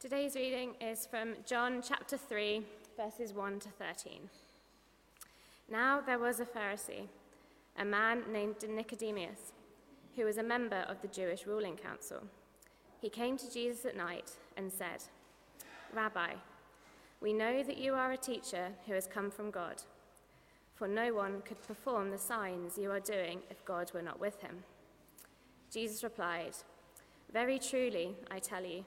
Today's reading is from John chapter 3, verses 1 to 13. Now there was a Pharisee, a man named Nicodemus, who was a member of the Jewish ruling council. He came to Jesus at night and said, Rabbi, we know that you are a teacher who has come from God, for no one could perform the signs you are doing if God were not with him. Jesus replied, Very truly, I tell you,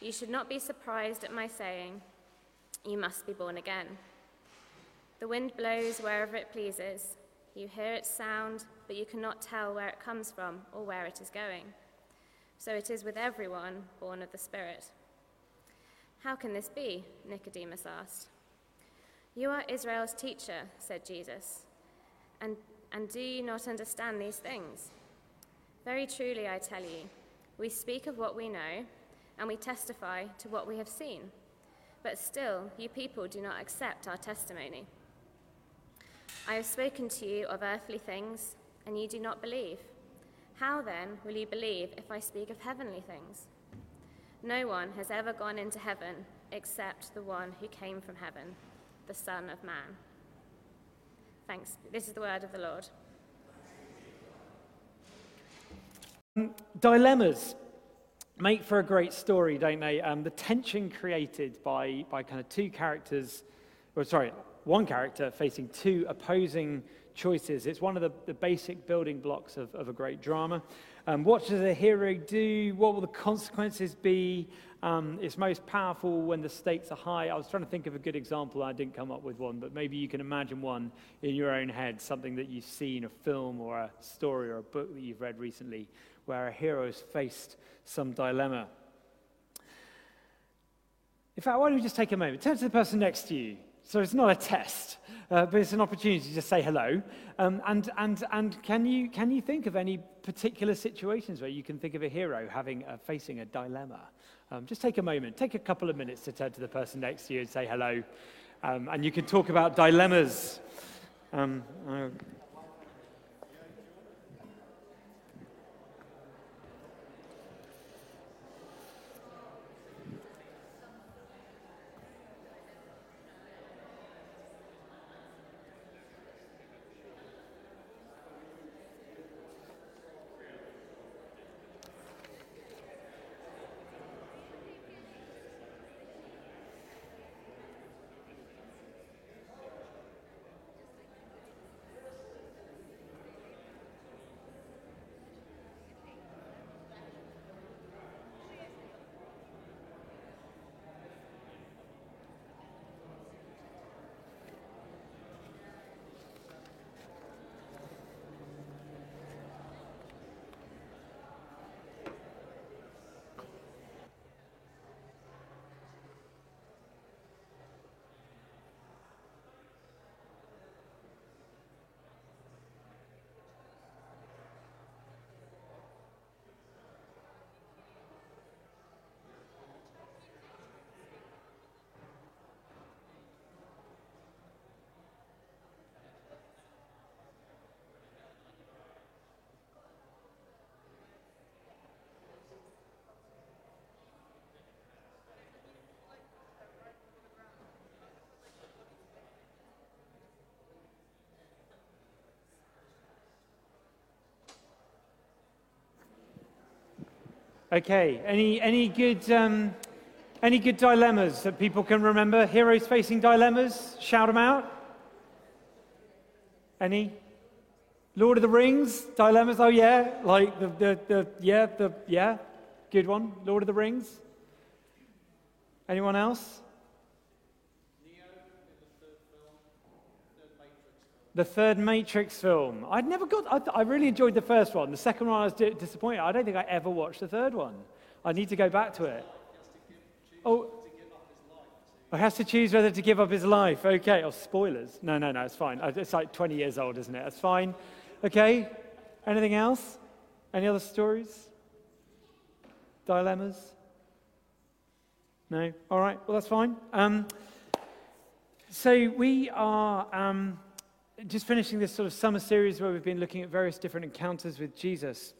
You should not be surprised at my saying, You must be born again. The wind blows wherever it pleases. You hear its sound, but you cannot tell where it comes from or where it is going. So it is with everyone born of the Spirit. How can this be? Nicodemus asked. You are Israel's teacher, said Jesus, and, and do you not understand these things? Very truly, I tell you, we speak of what we know, and we testify to what we have seen. But still, you people do not accept our testimony. I have spoken to you of earthly things, and you do not believe. How then will you believe if I speak of heavenly things? No one has ever gone into heaven except the one who came from heaven, the Son of Man. Thanks. This is the word of the Lord. Um, dilemmas make for a great story, don't they? Um, the tension created by, by kind of two characters, or sorry, one character facing two opposing choices. It's one of the, the basic building blocks of, of a great drama. Um, what does a hero do? What will the consequences be? Um, it's most powerful when the stakes are high. I was trying to think of a good example. I didn't come up with one, but maybe you can imagine one in your own head, something that you've seen, a film or a story or a book that you've read recently, where a hero has faced some dilemma. In fact, why don't we just take a moment? Turn to the person next to you. So it's not a test, uh, but it's an opportunity to just say hello. Um, and and, and can, you, can you think of any particular situations where you can think of a hero having uh, facing a dilemma? Um, just take a moment, take a couple of minutes to turn to the person next to you and say hello. Um, and you can talk about dilemmas. Um, uh, Okay, any, any, good, um, any good dilemmas that people can remember? Heroes facing dilemmas? Shout them out. Any? Lord of the Rings dilemmas? Oh, yeah, like the, the, the yeah, the, yeah, good one. Lord of the Rings. Anyone else? The third Matrix film. I'd never got, I, I, really enjoyed the first one. The second one I was disappointed. I don't think I ever watched the third one. I need to go back to it. Oh, I has to choose whether to give up his life. Okay. Oh, spoilers. No, no, no, it's fine. It's like 20 years old, isn't it? It's fine. Okay. Anything else? Any other stories? Dilemmas? No? All right. Well, that's fine. Um, so we are um, just finishing this sort of summer series where we've been looking at various different encounters with Jesus.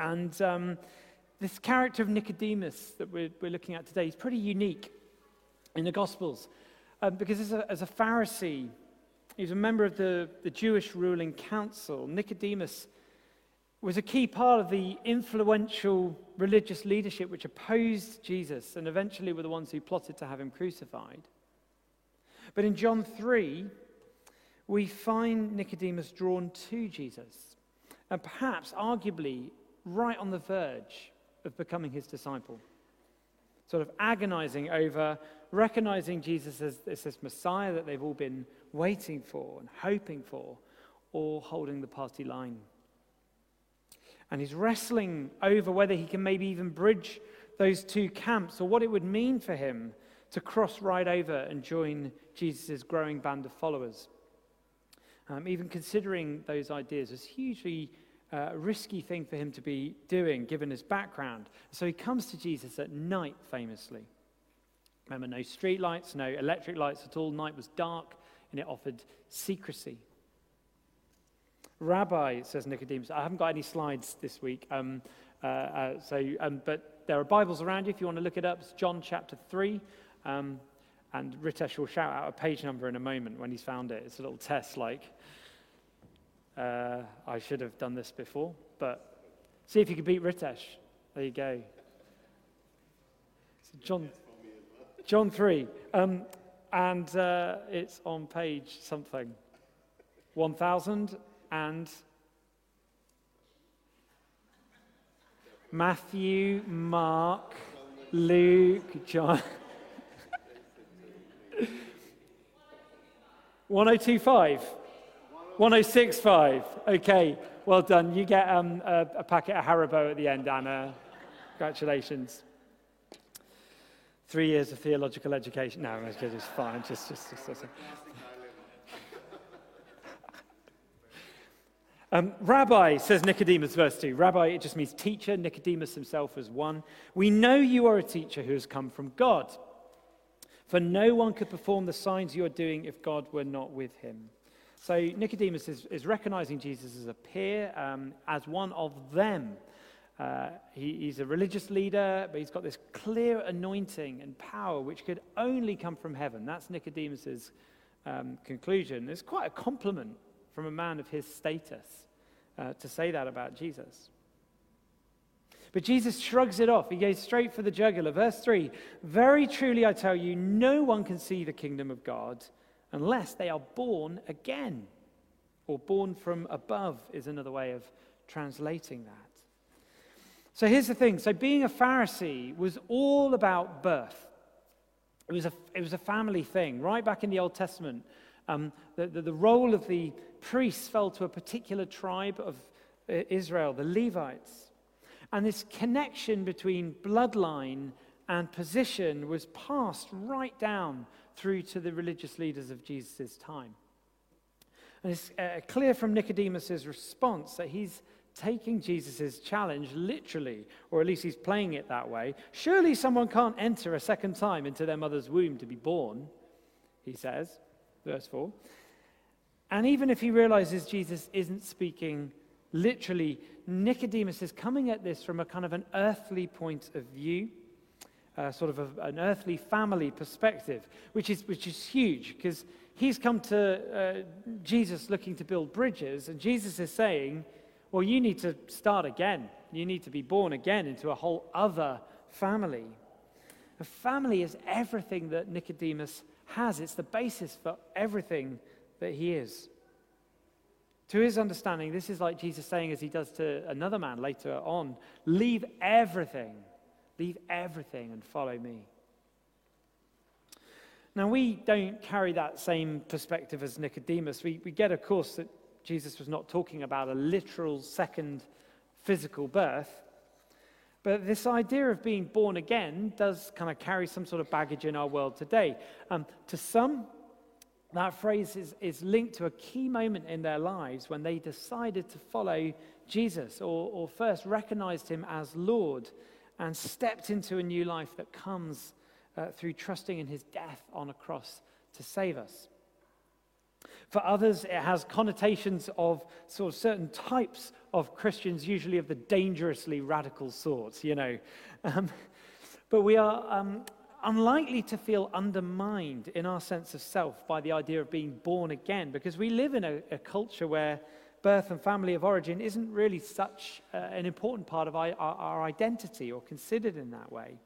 And um, this character of Nicodemus that we're, we're looking at today is pretty unique in the Gospels um, because as a, as a Pharisee, he was a member of the, the Jewish ruling council. Nicodemus was a key part of the influential religious leadership which opposed Jesus and eventually were the ones who plotted to have him crucified. But in John 3, we find Nicodemus drawn to Jesus and perhaps, arguably, right on the verge of becoming his disciple. Sort of agonizing over recognizing Jesus as, as this Messiah that they've all been waiting for and hoping for, or holding the party line. And he's wrestling over whether he can maybe even bridge those two camps or what it would mean for him to cross right over and join Jesus' growing band of followers. Um, even considering those ideas was hugely uh, risky thing for him to be doing, given his background. So he comes to Jesus at night, famously. Remember, no street lights, no electric lights at all. Night was dark, and it offered secrecy. Rabbi, says Nicodemus, I haven't got any slides this week, um, uh, uh, so, um, but there are Bibles around you if you want to look it up. It's John chapter 3. Um, and Ritesh will shout out a page number in a moment when he's found it. It's a little test like, uh, I should have done this before, but see if you can beat Ritesh. There you go. John, John 3. Um, and uh, it's on page something 1000 and Matthew, Mark, Luke, John. 1025? 1065. Okay, well done. You get um, a, a, packet of Haribo at the end, Anna. Congratulations. Three years of theological education. No, it's fine. Just, just, just, just. Um, Rabbi, says Nicodemus, verse 2. Rabbi, it just means teacher. Nicodemus himself as one. We know you are a teacher who has come from God. For no one could perform the signs you are doing if God were not with him. So Nicodemus is, is recognizing Jesus as a peer, um, as one of them. Uh, he, he's a religious leader, but he's got this clear anointing and power which could only come from heaven. That's Nicodemus's um, conclusion. It's quite a compliment from a man of his status uh, to say that about Jesus. But Jesus shrugs it off. He goes straight for the jugular. Verse 3 Very truly I tell you, no one can see the kingdom of God unless they are born again. Or born from above is another way of translating that. So here's the thing. So being a Pharisee was all about birth. It was a, it was a family thing. Right back in the Old Testament, um, the, the, the role of the priests fell to a particular tribe of uh, Israel, the Levites. And this connection between bloodline and position was passed right down through to the religious leaders of Jesus' time. And it's uh, clear from Nicodemus' response that he's taking Jesus' challenge literally, or at least he's playing it that way. Surely someone can't enter a second time into their mother's womb to be born, he says, verse 4. And even if he realizes Jesus isn't speaking literally, Nicodemus is coming at this from a kind of an earthly point of view, uh, sort of a, an earthly family perspective, which is, which is huge because he's come to uh, Jesus looking to build bridges, and Jesus is saying, Well, you need to start again. You need to be born again into a whole other family. A family is everything that Nicodemus has, it's the basis for everything that he is. To his understanding, this is like Jesus saying, as he does to another man later on, leave everything, leave everything and follow me. Now, we don't carry that same perspective as Nicodemus. We, we get, of course, that Jesus was not talking about a literal second physical birth. But this idea of being born again does kind of carry some sort of baggage in our world today. Um, to some, that phrase is, is linked to a key moment in their lives when they decided to follow Jesus or, or first recognized him as Lord and stepped into a new life that comes uh, through trusting in his death on a cross to save us. For others, it has connotations of sort of certain types of Christians, usually of the dangerously radical sort, you know. Um, but we are um, unlikely to feel undermined in our sense of self by the idea of being born again, because we live in a, a culture where birth and family of origin isn't really such uh, an important part of our, our, our, identity or considered in that way.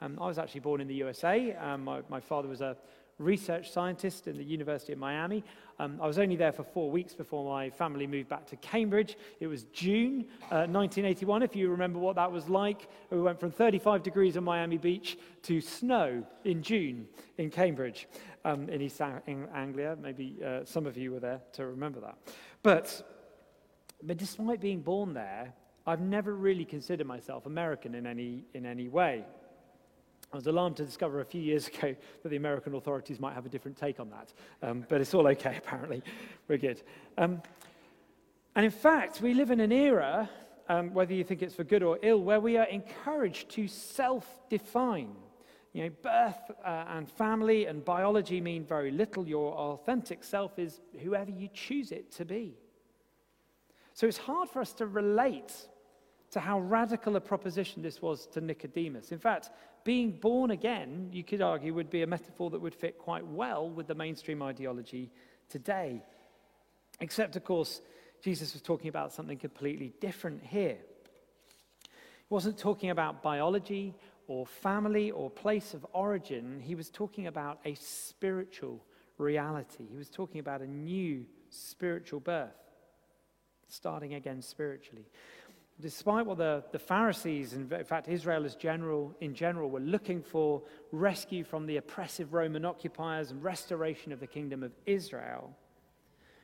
Um, I was actually born in the USA. Um, my, my father was a research scientist in the University of Miami. Um, I was only there for four weeks before my family moved back to Cambridge. It was June uh, 1981, if you remember what that was like. We went from 35 degrees on Miami Beach to snow in June in Cambridge, um, in East Anglia. Maybe uh, some of you were there to remember that. But, but despite being born there, I've never really considered myself American in any, in any way. I was alarmed to discover a few years ago that the American authorities might have a different take on that. Um, but it's all okay, apparently. We're good. Um, and in fact, we live in an era, um, whether you think it's for good or ill, where we are encouraged to self define. You know, birth uh, and family and biology mean very little. Your authentic self is whoever you choose it to be. So it's hard for us to relate to how radical a proposition this was to Nicodemus. In fact, being born again, you could argue, would be a metaphor that would fit quite well with the mainstream ideology today. Except, of course, Jesus was talking about something completely different here. He wasn't talking about biology or family or place of origin. He was talking about a spiritual reality. He was talking about a new spiritual birth, starting again spiritually despite what the, the Pharisees, in fact, Israel as general, in general, were looking for rescue from the oppressive Roman occupiers and restoration of the kingdom of Israel,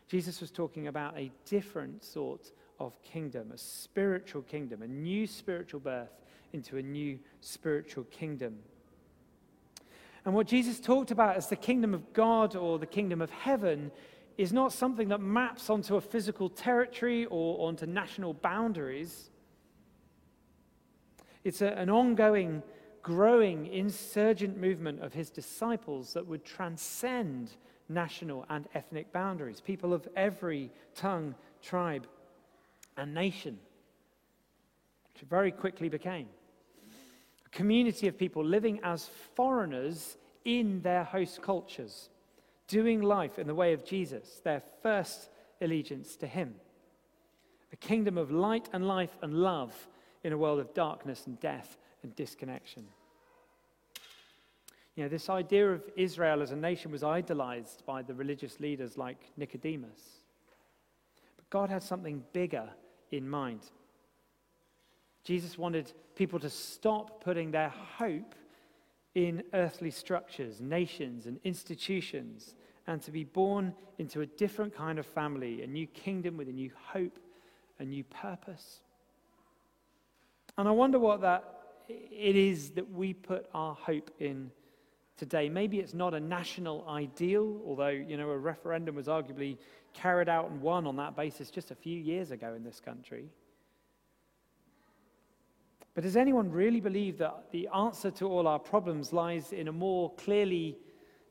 Jesus was talking about a different sort of kingdom, a spiritual kingdom, a new spiritual birth into a new spiritual kingdom. And what Jesus talked about as the kingdom of God or the kingdom of heaven is not something that maps onto a physical territory or onto national boundaries. It's a, an ongoing, growing, insurgent movement of his disciples that would transcend national and ethnic boundaries, people of every tongue, tribe, and nation, which very quickly became a community of people living as foreigners in their host cultures doing life in the way of Jesus, their first allegiance to Him. A kingdom of light and life and love in a world of darkness and death and disconnection. You know, this idea of Israel as a nation was idolized by the religious leaders like Nicodemus. But God had something bigger in mind. Jesus wanted people to stop putting their hope in earthly structures, nations, and institutions, and to be born into a different kind of family, a new kingdom with a new hope, a new purpose. And I wonder what that it is that we put our hope in today. Maybe it's not a national ideal, although, you know, a referendum was arguably carried out and won on that basis just a few years ago in this country. But does anyone really believe that the answer to all our problems lies in a more clearly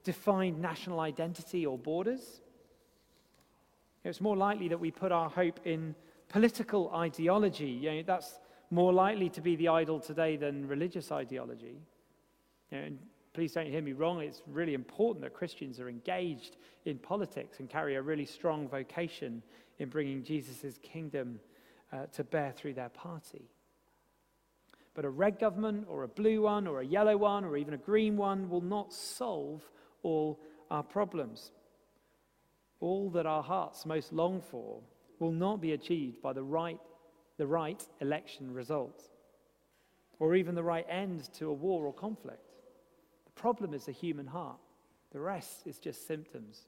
defined national identity or borders? It's more likely that we put our hope in political ideology. You know, that's more likely to be the idol today than religious ideology. You know, and please don't hear me wrong, it's really important that Christians are engaged in politics and carry a really strong vocation in bringing Jesus' kingdom uh, to bear through their party. But a red government or a blue one or a yellow one or even a green one will not solve all our problems. All that our hearts most long for will not be achieved by the right, the right election result or even the right end to a war or conflict. The problem is the human heart, the rest is just symptoms.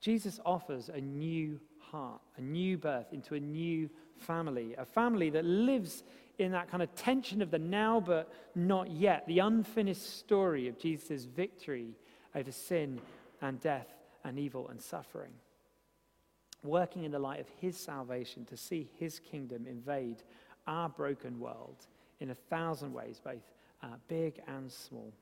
Jesus offers a new heart, a new birth into a new family, a family that lives in that kind of tension of the now but not yet, the unfinished story of Jesus' victory over sin and death and evil and suffering. Working in the light of his salvation to see his kingdom invade our broken world in a thousand ways, both uh, big and small.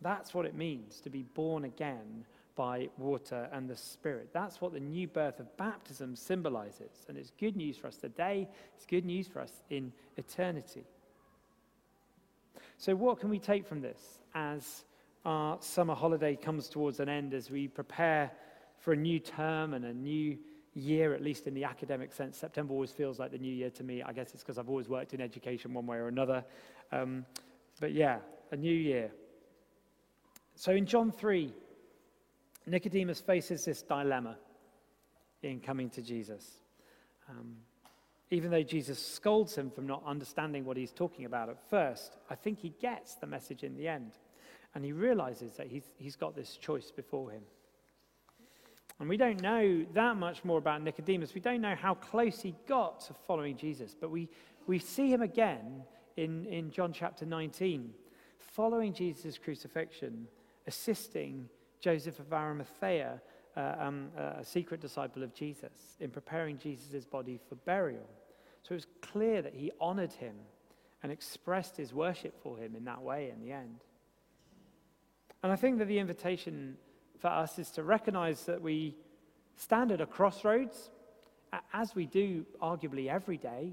That's what it means to be born again by water and the Spirit. That's what the new birth of baptism symbolizes. And it's good news for us today, it's good news for us in eternity. So, what can we take from this as our summer holiday comes towards an end, as we prepare for a new term and a new year, at least in the academic sense? September always feels like the new year to me. I guess it's because I've always worked in education one way or another. Um, but yeah, a new year. So, in John 3, Nicodemus faces this dilemma in coming to Jesus. Um, even though Jesus scolds him for not understanding what he's talking about at first, I think he gets the message in the end. And he realizes that he's, he's got this choice before him. And we don't know that much more about Nicodemus. We don't know how close he got to following Jesus, but we, we see him again in, in John chapter 19, following Jesus' crucifixion, assisting Joseph of Arimathea, uh, um, a secret disciple of Jesus, in preparing Jesus' body for burial. So it was clear that he honored him and expressed his worship for him in that way in the end. And I think that the invitation for us is to recognize that we stand at a crossroads, as we do arguably every day,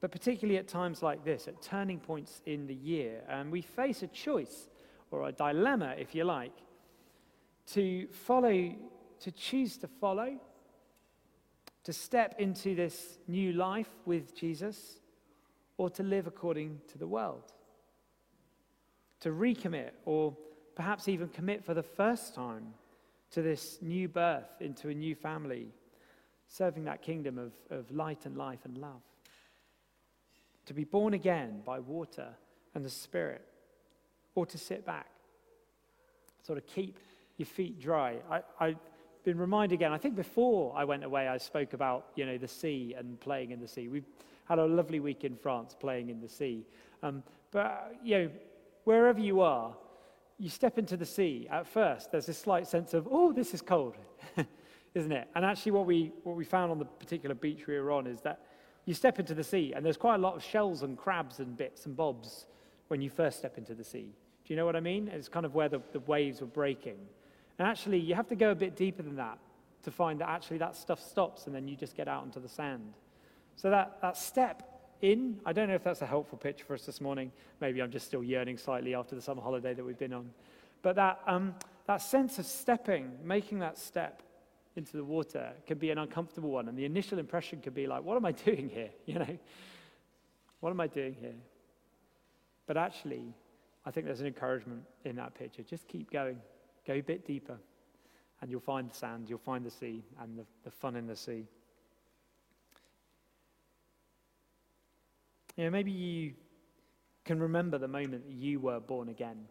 but particularly at times like this, at turning points in the year, and we face a choice or a dilemma, if you like, to follow, to choose to follow, to step into this new life with Jesus, or to live according to the world. To recommit, or perhaps even commit for the first time to this new birth into a new family, serving that kingdom of, of light and life and love. To be born again by water and the Spirit or to sit back, sort of keep your feet dry. I, I've been reminded again, I think before I went away, I spoke about, you know, the sea and playing in the sea. We've had a lovely week in France playing in the sea. Um, but, you know, wherever you are, you step into the sea, at first, there's this slight sense of, oh, this is cold, isn't it? And actually, what we, what we found on the particular beach we were on is that you step into the sea, and there's quite a lot of shells and crabs and bits and bobs when you first step into the sea. Do you know what I mean? It's kind of where the, the waves were breaking. And actually, you have to go a bit deeper than that to find that actually that stuff stops and then you just get out onto the sand. So that, that step in, I don't know if that's a helpful pitch for us this morning. Maybe I'm just still yearning slightly after the summer holiday that we've been on. But that, um, that sense of stepping, making that step into the water, can be an uncomfortable one. And the initial impression could be like, what am I doing here? You know, what am I doing here? But actually, I think there's an encouragement in that picture. Just keep going, go a bit deeper, and you'll find the sand, you'll find the sea, and the, the fun in the sea. You know, maybe you can remember the moment that you were born again,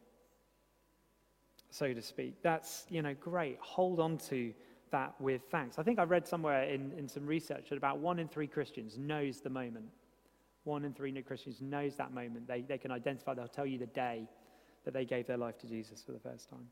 so to speak. That's, you know, great. Hold on to that with thanks. I think I read somewhere in, in some research that about one in three Christians knows the moment one in three new Christians knows that moment. They, they can identify, they'll tell you the day that they gave their life to Jesus for the first time.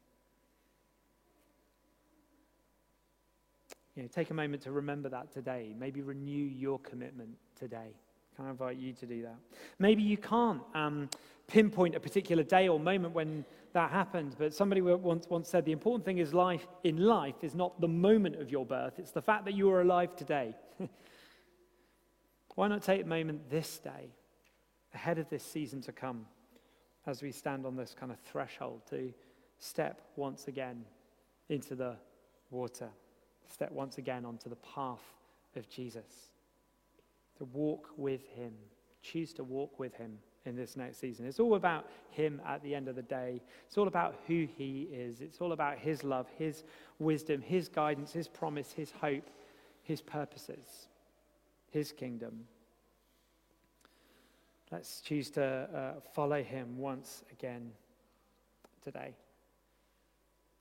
You know, take a moment to remember that today. Maybe renew your commitment today. Can I invite you to do that? Maybe you can't um, pinpoint a particular day or moment when that happened, but somebody once, once said the important thing is life in life is not the moment of your birth, it's the fact that you are alive today. Why not take a moment this day, ahead of this season to come, as we stand on this kind of threshold to step once again into the water, step once again onto the path of Jesus, to walk with Him, choose to walk with Him in this next season. It's all about Him at the end of the day. It's all about who He is. It's all about His love, His wisdom, His guidance, His promise, His hope, His purposes his kingdom. Let's choose to uh, follow him once again today.